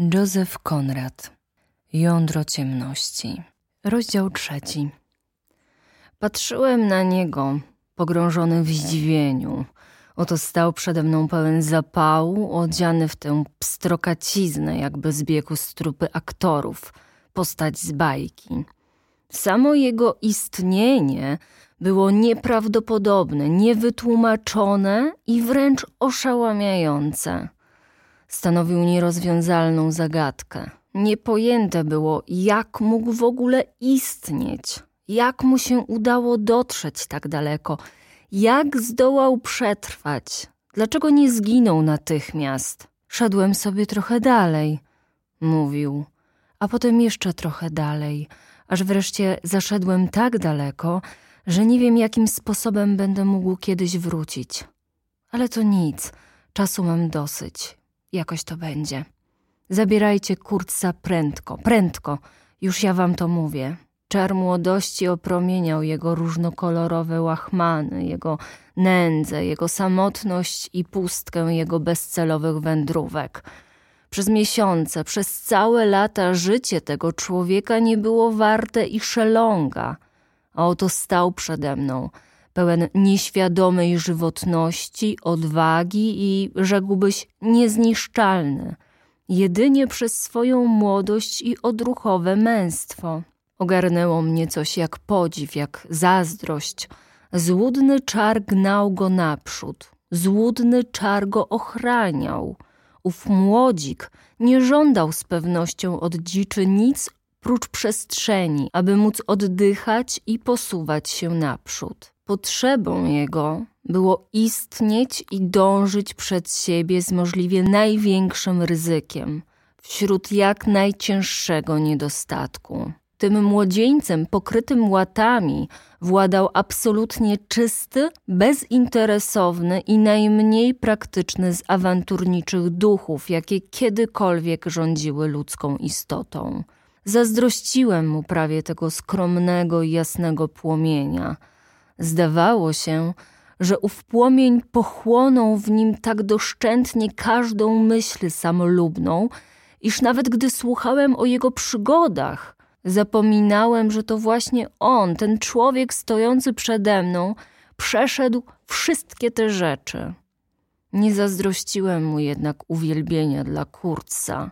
Józef Konrad Jądro ciemności Rozdział trzeci Patrzyłem na niego, pogrążony w zdziwieniu. Oto stał przede mną pełen zapału, odziany w tę pstrokaciznę, jakby z biegu z trupy aktorów, postać z bajki. Samo jego istnienie było nieprawdopodobne, niewytłumaczone i wręcz oszałamiające. Stanowił nierozwiązalną zagadkę. Niepojęte było, jak mógł w ogóle istnieć, jak mu się udało dotrzeć tak daleko, jak zdołał przetrwać, dlaczego nie zginął natychmiast. Szedłem sobie trochę dalej, mówił, a potem jeszcze trochę dalej, aż wreszcie zaszedłem tak daleko, że nie wiem, jakim sposobem będę mógł kiedyś wrócić. Ale to nic, czasu mam dosyć, jakoś to będzie. Zabierajcie kurca prędko, prędko, już ja wam to mówię. Czar młodości opromieniał jego różnokolorowe łachmany, jego nędzę, jego samotność i pustkę jego bezcelowych wędrówek. Przez miesiące, przez całe lata życie tego człowieka nie było warte i szelonga, a oto stał przede mną, pełen nieświadomej żywotności, odwagi i, rzekłbyś, niezniszczalny, jedynie przez swoją młodość i odruchowe męstwo. Ogarnęło mnie coś jak podziw, jak zazdrość. Złudny czar gnał go naprzód, złudny czar go ochraniał. Ów młodzik nie żądał z pewnością od dziczy nic prócz przestrzeni, aby móc oddychać i posuwać się naprzód. Potrzebą jego było istnieć i dążyć przed siebie z możliwie największym ryzykiem, wśród jak najcięższego niedostatku. Tym młodzieńcem pokrytym łatami władał absolutnie czysty, bezinteresowny i najmniej praktyczny z awanturniczych duchów, jakie kiedykolwiek rządziły ludzką istotą. Zazdrościłem mu prawie tego skromnego i jasnego płomienia. Zdawało się, że ów płomień pochłonął w nim tak doszczętnie każdą myśl samolubną, iż nawet gdy słuchałem o jego przygodach, zapominałem, że to właśnie on, ten człowiek stojący przede mną, przeszedł wszystkie te rzeczy. Nie zazdrościłem mu jednak uwielbienia dla Kurca.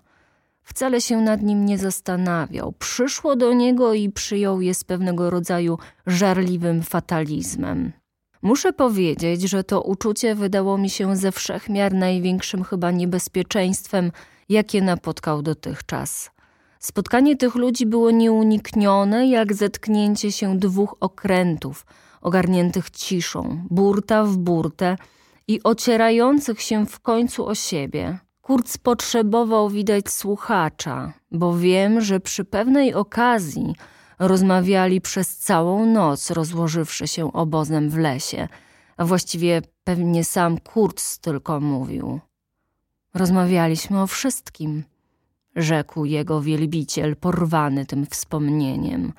Wcale się nad nim nie zastanawiał. Przyszło do niego i przyjął je z pewnego rodzaju żarliwym fatalizmem. Muszę powiedzieć, że to uczucie wydało mi się ze wszechmiar największym chyba niebezpieczeństwem, jakie napotkał dotychczas. Spotkanie tych ludzi było nieuniknione, jak zetknięcie się dwóch okrętów, ogarniętych ciszą, burta w burtę i ocierających się w końcu o siebie. Kurz potrzebował widać słuchacza, bo wiem, że przy pewnej okazji rozmawiali przez całą noc, rozłożywszy się obozem w lesie, a właściwie pewnie sam Kurz tylko mówił. Rozmawialiśmy o wszystkim, rzekł jego wielbiciel, porwany tym wspomnieniem.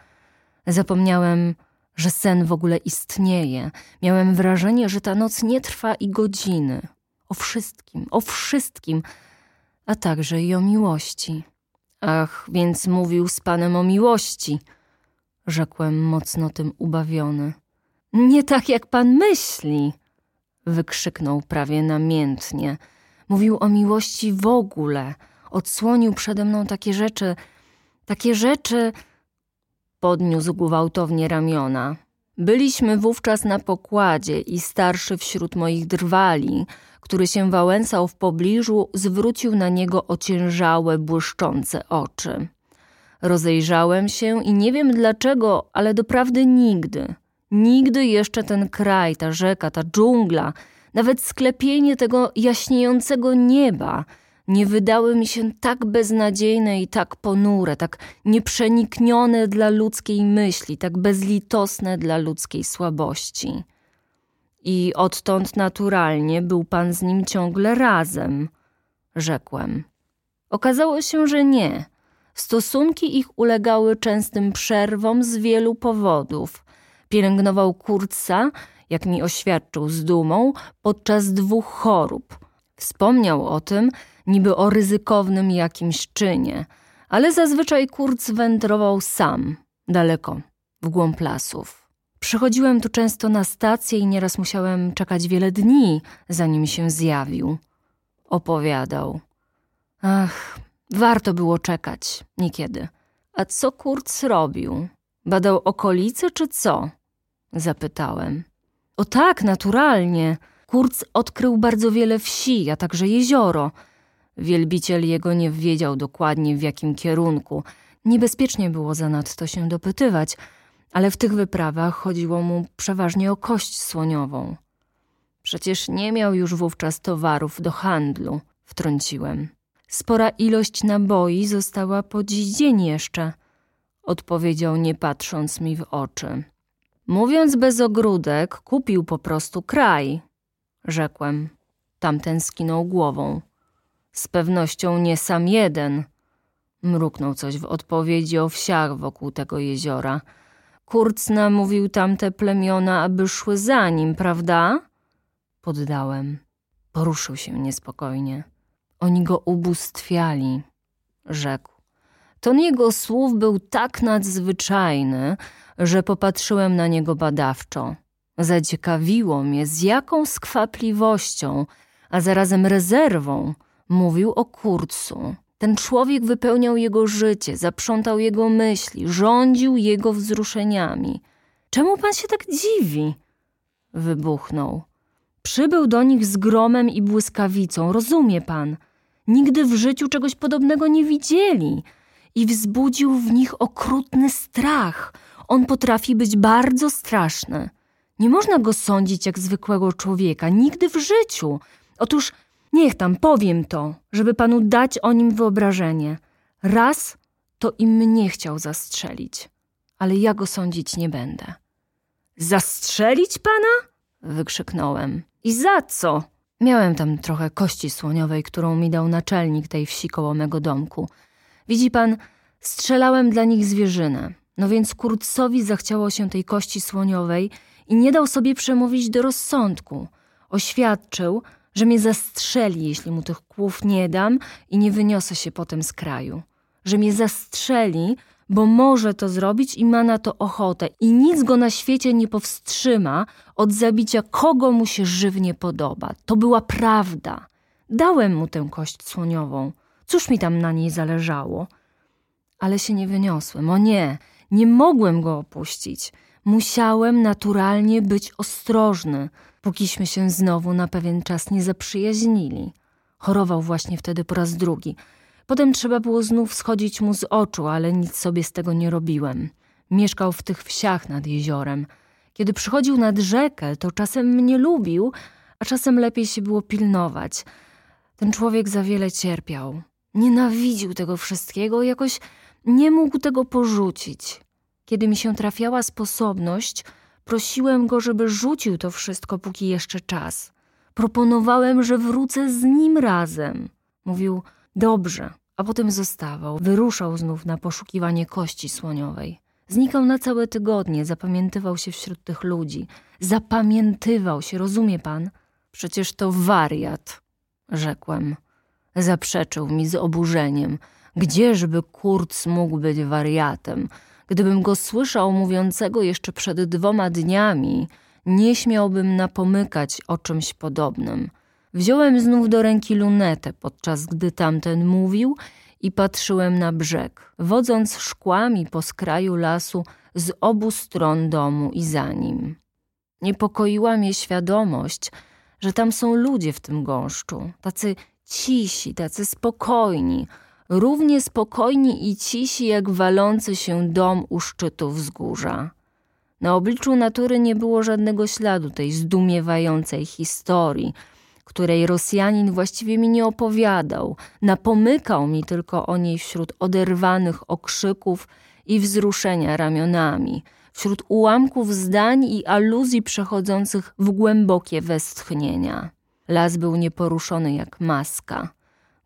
Zapomniałem, że sen w ogóle istnieje. Miałem wrażenie, że ta noc nie trwa i godziny. O wszystkim, o wszystkim, a także i o miłości. Ach, więc mówił z panem o miłości – rzekłem mocno tym ubawiony. Nie tak jak pan myśli, wykrzyknął prawie namiętnie. Mówił o miłości w ogóle, odsłonił przede mną takie rzeczy, takie rzeczy. Podniósł gwałtownie ramiona. Byliśmy wówczas na pokładzie i starszy wśród moich drwali, który się wałęsał w pobliżu, zwrócił na niego ociężałe, błyszczące oczy. Rozejrzałem się i nie wiem dlaczego, ale doprawdy nigdy, nigdy jeszcze ten kraj, ta rzeka, ta dżungla, nawet sklepienie tego jaśniejącego nieba nie wydały mi się tak beznadziejne i tak ponure, tak nieprzeniknione dla ludzkiej myśli, tak bezlitosne dla ludzkiej słabości. I odtąd naturalnie był pan z nim ciągle razem, rzekłem. Okazało się, że nie – Stosunki ich ulegały częstym przerwom z wielu powodów. Pielęgnował Kurca, jak mi oświadczył z dumą, podczas dwóch chorób. Wspomniał o tym, niby o ryzykownym jakimś czynie, ale zazwyczaj Kurz wędrował sam, daleko, w głąb lasów. Przychodziłem tu często na stację i nieraz musiałem czekać wiele dni, zanim się zjawił. Opowiadał. Ach, warto było czekać, niekiedy. A co Kurz robił? Badał okolice czy co? Zapytałem. O tak, naturalnie. Kurz odkrył bardzo wiele wsi, a także jezioro. Wielbiciel jego nie wiedział dokładnie w jakim kierunku. Niebezpiecznie było zanadto się dopytywać, ale w tych wyprawach chodziło mu przeważnie o kość słoniową. Przecież nie miał już wówczas towarów do handlu, wtrąciłem. Spora ilość naboi została po dziś dzień jeszcze, odpowiedział nie patrząc mi w oczy. Mówiąc bez ogródek, kupił po prostu kraj, rzekłem. Tamten skinął głową. Z pewnością nie sam jeden. Mruknął coś w odpowiedzi o wsiach wokół tego jeziora. Kurz namówił tamte plemiona, aby szły za nim, prawda? Poddałem. Poruszył się niespokojnie. Oni go ubóstwiali, rzekł. Ton jego słów był tak nadzwyczajny, że popatrzyłem na niego badawczo. Zaciekawiło mnie, z jaką skwapliwością, a zarazem rezerwą mówił o Kurcu. Ten człowiek wypełniał jego życie, zaprzątał jego myśli, rządził jego wzruszeniami. Czemu pan się tak dziwi? Wybuchnął. Przybył do nich z gromem i błyskawicą, rozumie pan. Nigdy w życiu czegoś podobnego nie widzieli i wzbudził w nich okrutny strach. On potrafi być bardzo straszny. Nie można go sądzić jak zwykłego człowieka, nigdy w życiu. Otóż niech tam powiem to, żeby panu dać o nim wyobrażenie. Raz to i mnie chciał zastrzelić, ale ja go sądzić nie będę. Zastrzelić pana? wykrzyknąłem. I za co? Miałem tam trochę kości słoniowej, którą mi dał naczelnik tej wsi koło mego domku. Widzi pan, strzelałem dla nich zwierzynę. No więc Kurcowi zachciało się tej kości słoniowej i nie dał sobie przemówić do rozsądku. Oświadczył, że mnie zastrzeli, jeśli mu tych kłów nie dam i nie wyniosę się potem z kraju. Że mnie zastrzeli, bo może to zrobić i ma na to ochotę i nic go na świecie nie powstrzyma od zabicia kogo mu się żywnie podoba. To była prawda. Dałem mu tę kość słoniową. Cóż mi tam na niej zależało? Ale się nie wyniosłem. O nie, nie mogłem go opuścić. Musiałem naturalnie być ostrożny, pókiśmy się znowu na pewien czas nie zaprzyjaźnili. Chorował właśnie wtedy po raz drugi. Potem trzeba było znów schodzić mu z oczu, ale nic sobie z tego nie robiłem. Mieszkał w tych wsiach nad jeziorem. Kiedy przychodził nad rzekę, to czasem mnie lubił, a czasem lepiej się było pilnować. Ten człowiek za wiele cierpiał. Nienawidził tego wszystkiego, jakoś nie mógł tego porzucić. Kiedy mi się trafiała sposobność, prosiłem go, żeby rzucił to wszystko, póki jeszcze czas. Proponowałem, że wrócę z nim razem. Mówił, dobrze, a potem zostawał. Wyruszał znów na poszukiwanie kości słoniowej. Znikał na całe tygodnie, zapamiętywał się wśród tych ludzi. Zapamiętywał się, rozumie pan? Przecież to wariat, rzekłem. Zaprzeczył mi z oburzeniem. Gdzieżby Kurz mógł być wariatem? Gdybym go słyszał mówiącego jeszcze przed dwoma dniami, nie śmiałbym napomykać o czymś podobnym. Wziąłem znów do ręki lunetę, podczas gdy tamten mówił i patrzyłem na brzeg, wodząc szkłami po skraju lasu z obu stron domu i za nim. Niepokoiła mnie świadomość, że tam są ludzie w tym gąszczu, tacy cisi, tacy spokojni, równie spokojni i cisi jak walący się dom u szczytu wzgórza. Na obliczu natury nie było żadnego śladu tej zdumiewającej historii, której Rosjanin właściwie mi nie opowiadał, napomykał mi tylko o niej wśród oderwanych okrzyków i wzruszenia ramionami, wśród ułamków zdań i aluzji przechodzących w głębokie westchnienia. Las był nieporuszony jak maska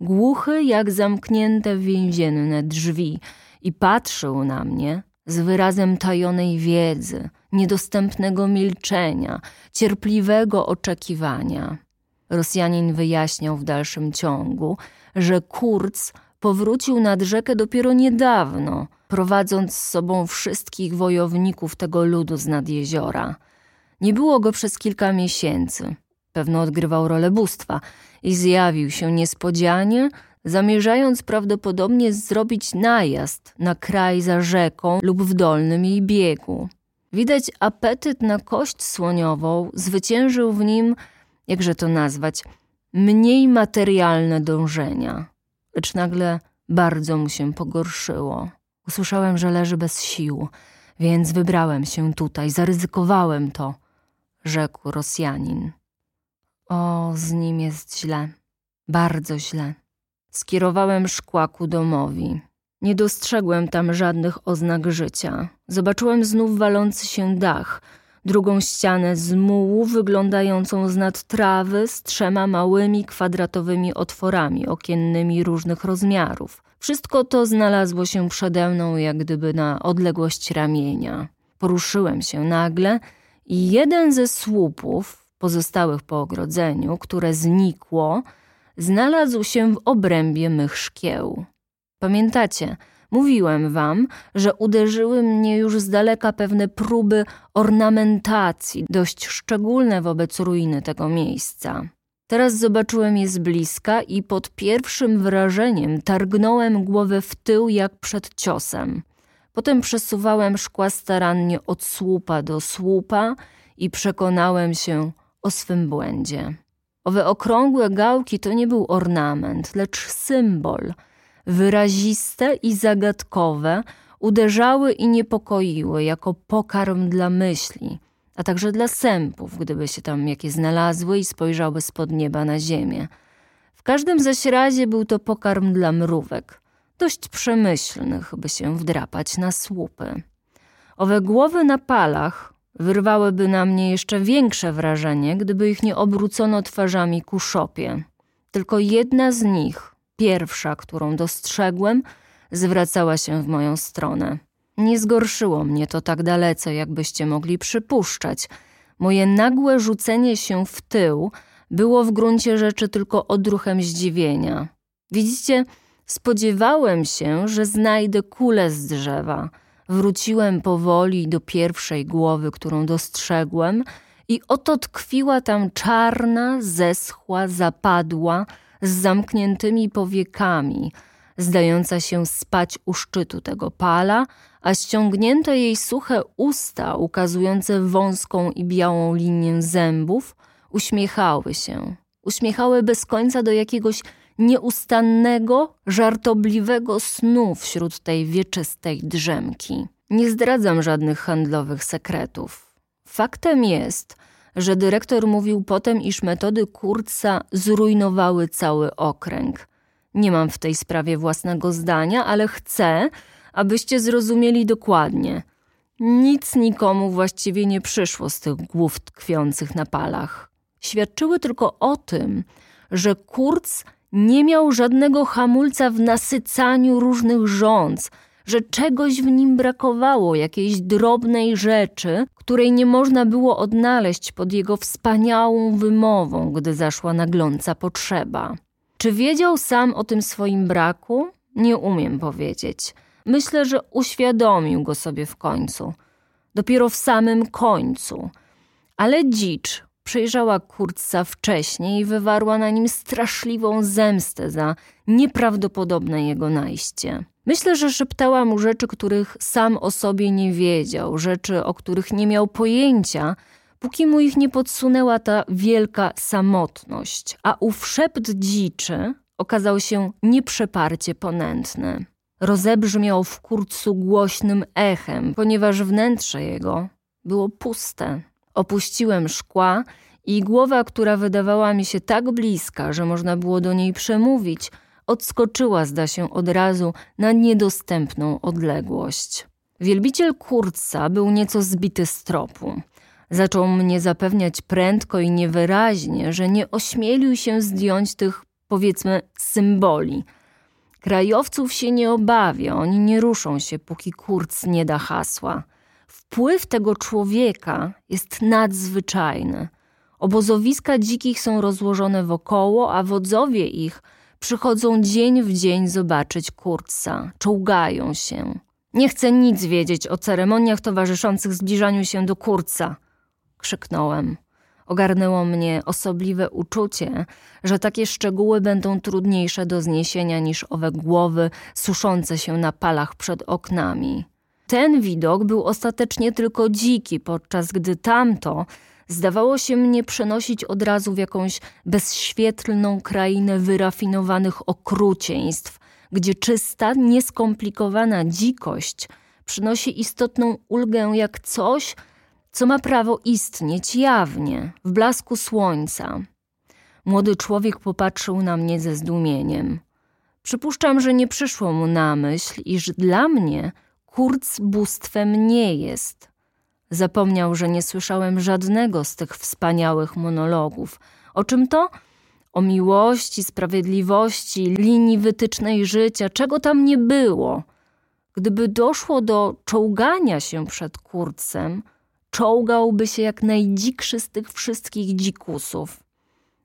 głuchy jak zamknięte więzienne drzwi i patrzył na mnie z wyrazem tajonej wiedzy, niedostępnego milczenia, cierpliwego oczekiwania. Rosjanin wyjaśniał w dalszym ciągu, że Kurz powrócił nad rzekę dopiero niedawno, prowadząc z sobą wszystkich wojowników tego ludu z nad jeziora. Nie było go przez kilka miesięcy. Pewno odgrywał rolę bóstwa i zjawił się niespodzianie, zamierzając prawdopodobnie zrobić najazd na kraj za rzeką lub w dolnym jej biegu. Widać apetyt na kość słoniową zwyciężył w nim, jakże to nazwać, mniej materialne dążenia. Lecz nagle bardzo mu się pogorszyło. Usłyszałem, że leży bez sił, więc wybrałem się tutaj, zaryzykowałem to, rzekł Rosjanin. O, z nim jest źle, bardzo źle. Skierowałem szkła ku domowi. Nie dostrzegłem tam żadnych oznak życia. Zobaczyłem znów walący się dach, drugą ścianę z mułu wyglądającą z nad trawy z trzema małymi kwadratowymi otworami okiennymi różnych rozmiarów. Wszystko to znalazło się przede mną jak gdyby na odległość ramienia. Poruszyłem się nagle i jeden ze słupów pozostałych po ogrodzeniu, które znikło, znalazł się w obrębie mych szkieł. Pamiętacie, mówiłem wam, że uderzyły mnie już z daleka pewne próby ornamentacji, dość szczególne wobec ruiny tego miejsca. Teraz zobaczyłem je z bliska i pod pierwszym wrażeniem targnąłem głowę w tył jak przed ciosem. Potem przesuwałem szkła starannie od słupa do słupa i przekonałem się o swym błędzie. Owe okrągłe gałki to nie był ornament, lecz symbol. Wyraziste i zagadkowe uderzały i niepokoiły jako pokarm dla myśli, a także dla sępów, gdyby się tam jakie znalazły i spojrzały spod nieba na ziemię. W każdym zaś razie był to pokarm dla mrówek, dość przemyślnych, by się wdrapać na słupy. Owe głowy na palach wyrwałyby na mnie jeszcze większe wrażenie, gdyby ich nie obrócono twarzami ku szopie. Tylko jedna z nich, pierwsza, którą dostrzegłem, zwracała się w moją stronę. Nie zgorszyło mnie to tak dalece, jakbyście mogli przypuszczać. Moje nagłe rzucenie się w tył było w gruncie rzeczy tylko odruchem zdziwienia. Widzicie, spodziewałem się, że znajdę kulę z drzewa – Wróciłem powoli do pierwszej głowy, którą dostrzegłem, i oto tkwiła tam czarna, zeschła, zapadła, z zamkniętymi powiekami, zdająca się spać u szczytu tego pala, a ściągnięte jej suche usta, ukazujące wąską i białą linię zębów, uśmiechały się. Uśmiechały bez końca do jakiegoś nieustannego, żartobliwego snu wśród tej wieczystej drzemki. Nie zdradzam żadnych handlowych sekretów. Faktem jest, że dyrektor mówił potem, iż metody Kurca zrujnowały cały okręg. Nie mam w tej sprawie własnego zdania, ale chcę, abyście zrozumieli dokładnie. Nic nikomu właściwie nie przyszło z tych głów tkwiących na palach. Świadczyły tylko o tym, że Kurz nie miał żadnego hamulca w nasycaniu różnych rządz, że czegoś w nim brakowało, jakiejś drobnej rzeczy, której nie można było odnaleźć pod jego wspaniałą wymową, gdy zaszła nagląca potrzeba. Czy wiedział sam o tym swoim braku? Nie umiem powiedzieć. Myślę, że uświadomił go sobie w końcu. Dopiero w samym końcu. Ale dzicz, Przejrzała Kurca wcześniej i wywarła na nim straszliwą zemstę za nieprawdopodobne jego najście. Myślę, że szeptała mu rzeczy, których sam o sobie nie wiedział, rzeczy, o których nie miał pojęcia, póki mu ich nie podsunęła ta wielka samotność, a ów szept dziczy okazał się nieprzeparcie ponętny. Rozebrzmiał w kurcu głośnym echem, ponieważ wnętrze jego było puste. Opuściłem szkła i głowa, która wydawała mi się tak bliska, że można było do niej przemówić, odskoczyła, zda się, od razu na niedostępną odległość. Wielbiciel Kurca był nieco zbity z tropu. Zaczął mnie zapewniać prędko i niewyraźnie, że nie ośmielił się zdjąć tych, powiedzmy, symboli. Krajowców się nie obawia, oni nie ruszą się, póki Kurc nie da hasła. Wpływ tego człowieka jest nadzwyczajny. Obozowiska dzikich są rozłożone wokoło, a wodzowie ich przychodzą dzień w dzień zobaczyć Kurca, czołgają się. Nie chcę nic wiedzieć o ceremoniach towarzyszących zbliżaniu się do Kurca, krzyknąłem. Ogarnęło mnie osobliwe uczucie, że takie szczegóły będą trudniejsze do zniesienia niż owe głowy suszące się na palach przed oknami. Ten widok był ostatecznie tylko dziki, podczas gdy tamto zdawało się mnie przenosić od razu w jakąś bezświetlną krainę wyrafinowanych okrucieństw, gdzie czysta, nieskomplikowana dzikość przynosi istotną ulgę jak coś, co ma prawo istnieć jawnie, w blasku słońca. Młody człowiek popatrzył na mnie ze zdumieniem. Przypuszczam, że nie przyszło mu na myśl, iż dla mnie Kurz bóstwem nie jest. Zapomniał, że nie słyszałem żadnego z tych wspaniałych monologów. O czym to? O miłości, sprawiedliwości, linii wytycznej życia, czego tam nie było. Gdyby doszło do czołgania się przed kurcem, czołgałby się jak najdzikszy z tych wszystkich dzikusów.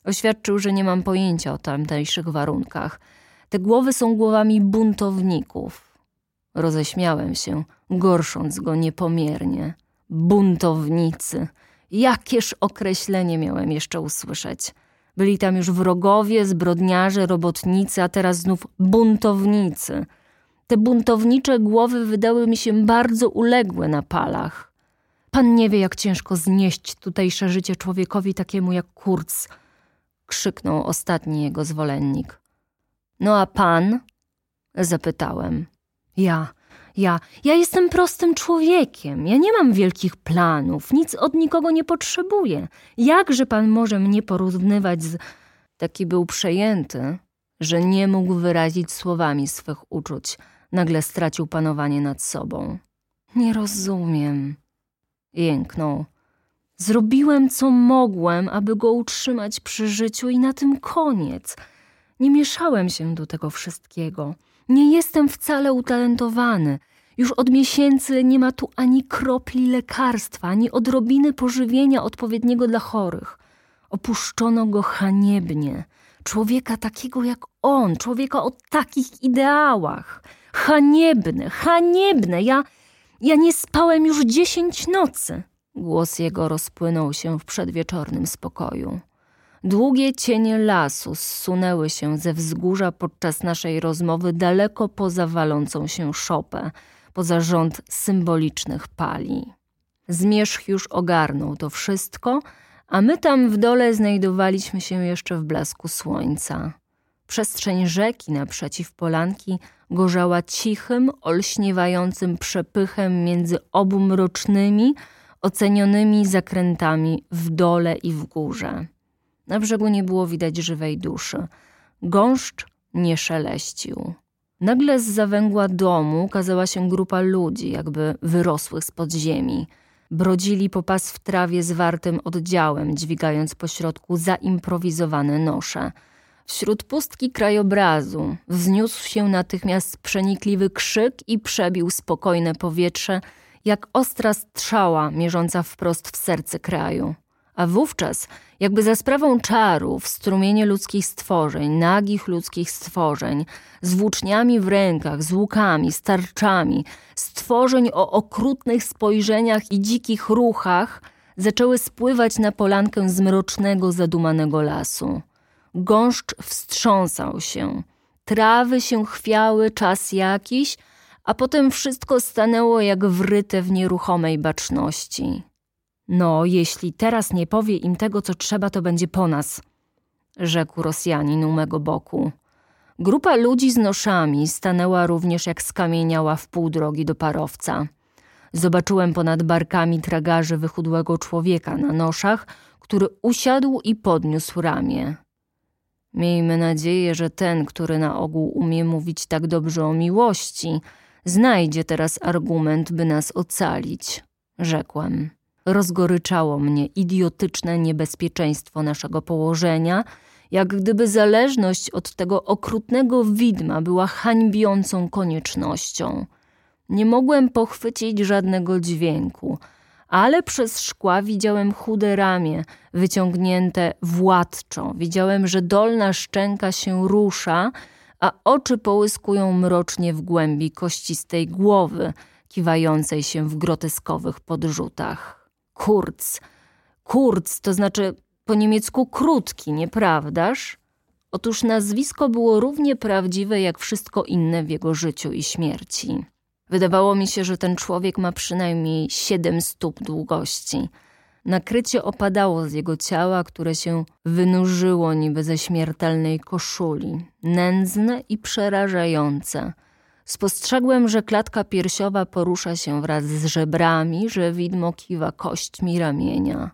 Oświadczył, że nie mam pojęcia o tamtejszych warunkach. Te głowy są głowami buntowników. Roześmiałem się, gorsząc go niepomiernie. Buntownicy. Jakież określenie miałem jeszcze usłyszeć. Byli tam już wrogowie, zbrodniarze, robotnicy, a teraz znów buntownicy. Te buntownicze głowy wydały mi się bardzo uległe na palach. Pan nie wie, jak ciężko znieść tutejsze życie człowiekowi takiemu jak Kurz, krzyknął ostatni jego zwolennik. No a pan? zapytałem. Ja, ja, ja jestem prostym człowiekiem. Ja nie mam wielkich planów, nic od nikogo nie potrzebuję. Jakże pan może mnie porównywać z. Taki był przejęty, że nie mógł wyrazić słowami swych uczuć. Nagle stracił panowanie nad sobą. Nie rozumiem. Jęknął. Zrobiłem, co mogłem, aby go utrzymać przy życiu, i na tym koniec. Nie mieszałem się do tego wszystkiego. Nie jestem wcale utalentowany. Już od miesięcy nie ma tu ani kropli lekarstwa, ani odrobiny pożywienia odpowiedniego dla chorych. Opuszczono go haniebnie. Człowieka takiego jak on, człowieka o takich ideałach. Haniebne, haniebne. Ja, ja nie spałem już dziesięć nocy. Głos jego rozpłynął się w przedwieczornym spokoju. Długie cienie lasu zsunęły się ze wzgórza podczas naszej rozmowy daleko poza walącą się szopę, poza rząd symbolicznych pali. Zmierzch już ogarnął to wszystko, a my tam w dole znajdowaliśmy się jeszcze w blasku słońca. Przestrzeń rzeki naprzeciw polanki gorzała cichym, olśniewającym przepychem między obu mrocznymi, ocenionymi zakrętami w dole i w górze. Na brzegu nie było widać żywej duszy. Gąszcz nie szeleścił. Nagle z zawęgła domu ukazała się grupa ludzi, jakby wyrosłych z podziemi. Brodzili po pas w trawie zwartym oddziałem, dźwigając pośrodku zaimprowizowane nosze. Wśród pustki krajobrazu wzniósł się natychmiast przenikliwy krzyk i przebił spokojne powietrze, jak ostra strzała mierząca wprost w serce kraju. A wówczas, jakby za sprawą czarów, strumienie ludzkich stworzeń, nagich ludzkich stworzeń, z włóczniami w rękach, z łukami, starczami, stworzeń o okrutnych spojrzeniach i dzikich ruchach, zaczęły spływać na polankę z mrocznego, zadumanego lasu. Gąszcz wstrząsał się, trawy się chwiały czas jakiś, a potem wszystko stanęło jak wryte w nieruchomej baczności. No, jeśli teraz nie powie im tego, co trzeba, to będzie po nas, rzekł Rosjanin u mego boku. Grupa ludzi z noszami stanęła również jak skamieniała w pół drogi do parowca. Zobaczyłem ponad barkami tragarzy wychudłego człowieka na noszach, który usiadł i podniósł ramię. Miejmy nadzieję, że ten, który na ogół umie mówić tak dobrze o miłości, znajdzie teraz argument, by nas ocalić, rzekłem. Rozgoryczało mnie idiotyczne niebezpieczeństwo naszego położenia, jak gdyby zależność od tego okrutnego widma była hańbiącą koniecznością. Nie mogłem pochwycić żadnego dźwięku, ale przez szkła widziałem chude ramię, wyciągnięte władczo. Widziałem, że dolna szczęka się rusza, a oczy połyskują mrocznie w głębi kościstej głowy, kiwającej się w groteskowych podrzutach. Kurz, kurz, to znaczy po niemiecku krótki, nieprawdaż? Otóż nazwisko było równie prawdziwe jak wszystko inne w jego życiu i śmierci. Wydawało mi się, że ten człowiek ma przynajmniej siedem stóp długości. Nakrycie opadało z jego ciała, które się wynurzyło niby ze śmiertelnej koszuli, nędzne i przerażające. Spostrzegłem, że klatka piersiowa porusza się wraz z żebrami, że widmo kiwa kośćmi ramienia.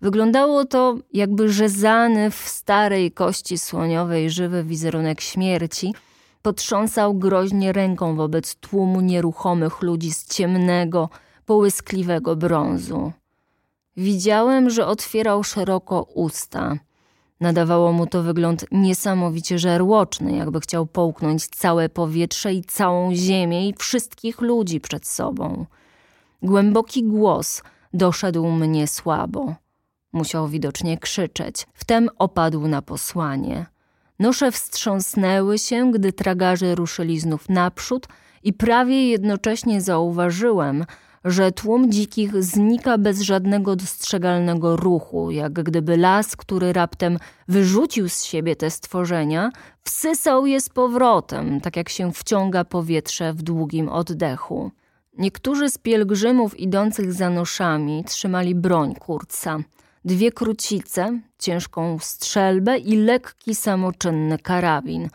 Wyglądało to, jakby rzezany w starej kości słoniowej żywy wizerunek śmierci potrząsał groźnie ręką wobec tłumu nieruchomych ludzi z ciemnego, połyskliwego brązu. Widziałem, że otwierał szeroko usta. Nadawało mu to wygląd niesamowicie żarłoczny, jakby chciał połknąć całe powietrze i całą ziemię i wszystkich ludzi przed sobą. Głęboki głos doszedł mnie słabo. Musiał widocznie krzyczeć. Wtem opadł na posłanie. Nosze wstrząsnęły się, gdy tragarze ruszyli znów naprzód i prawie jednocześnie zauważyłem, że tłum dzikich znika bez żadnego dostrzegalnego ruchu, jak gdyby las, który raptem wyrzucił z siebie te stworzenia, wsysał je z powrotem, tak jak się wciąga powietrze w długim oddechu. Niektórzy z pielgrzymów idących za noszami trzymali broń kurca – dwie krucice, ciężką strzelbę i lekki samoczynny karabin.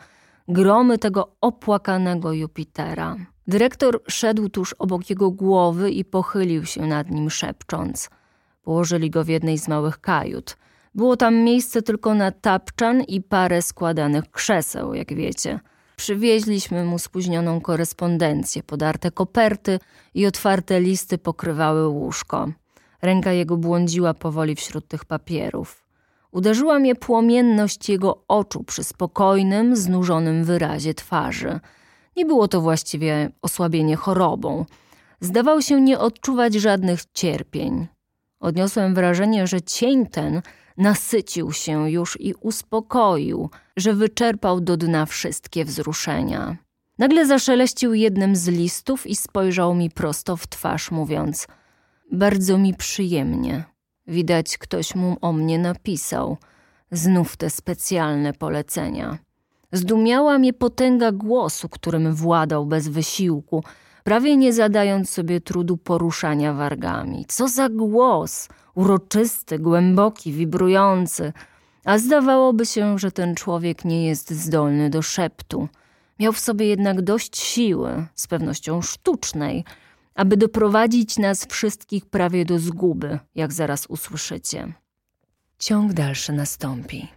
Gromy tego opłakanego Jupitera. Dyrektor szedł tuż obok jego głowy i pochylił się nad nim szepcząc. Położyli go w jednej z małych kajut. Było tam miejsce tylko na tapczan i parę składanych krzeseł, jak wiecie. Przywieźliśmy mu spóźnioną korespondencję, podarte koperty i otwarte listy pokrywały łóżko. Ręka jego błądziła powoli wśród tych papierów. Uderzyła mnie płomienność jego oczu przy spokojnym, znużonym wyrazie twarzy. Nie było to właściwie osłabienie chorobą. Zdawał się nie odczuwać żadnych cierpień. Odniosłem wrażenie, że cień ten nasycił się już i uspokoił, że wyczerpał do dna wszystkie wzruszenia. Nagle zaszeleścił jednym z listów i spojrzał mi prosto w twarz, mówiąc – bardzo mi przyjemnie. Widać, ktoś mu o mnie napisał. Znów te specjalne polecenia. Zdumiała mnie potęga głosu, którym władał bez wysiłku, prawie nie zadając sobie trudu poruszania wargami. Co za głos! Uroczysty, głęboki, wibrujący. A zdawałoby się, że ten człowiek nie jest zdolny do szeptu. Miał w sobie jednak dość siły, z pewnością sztucznej – aby doprowadzić nas wszystkich prawie do zguby, jak zaraz usłyszycie. Ciąg dalszy nastąpi.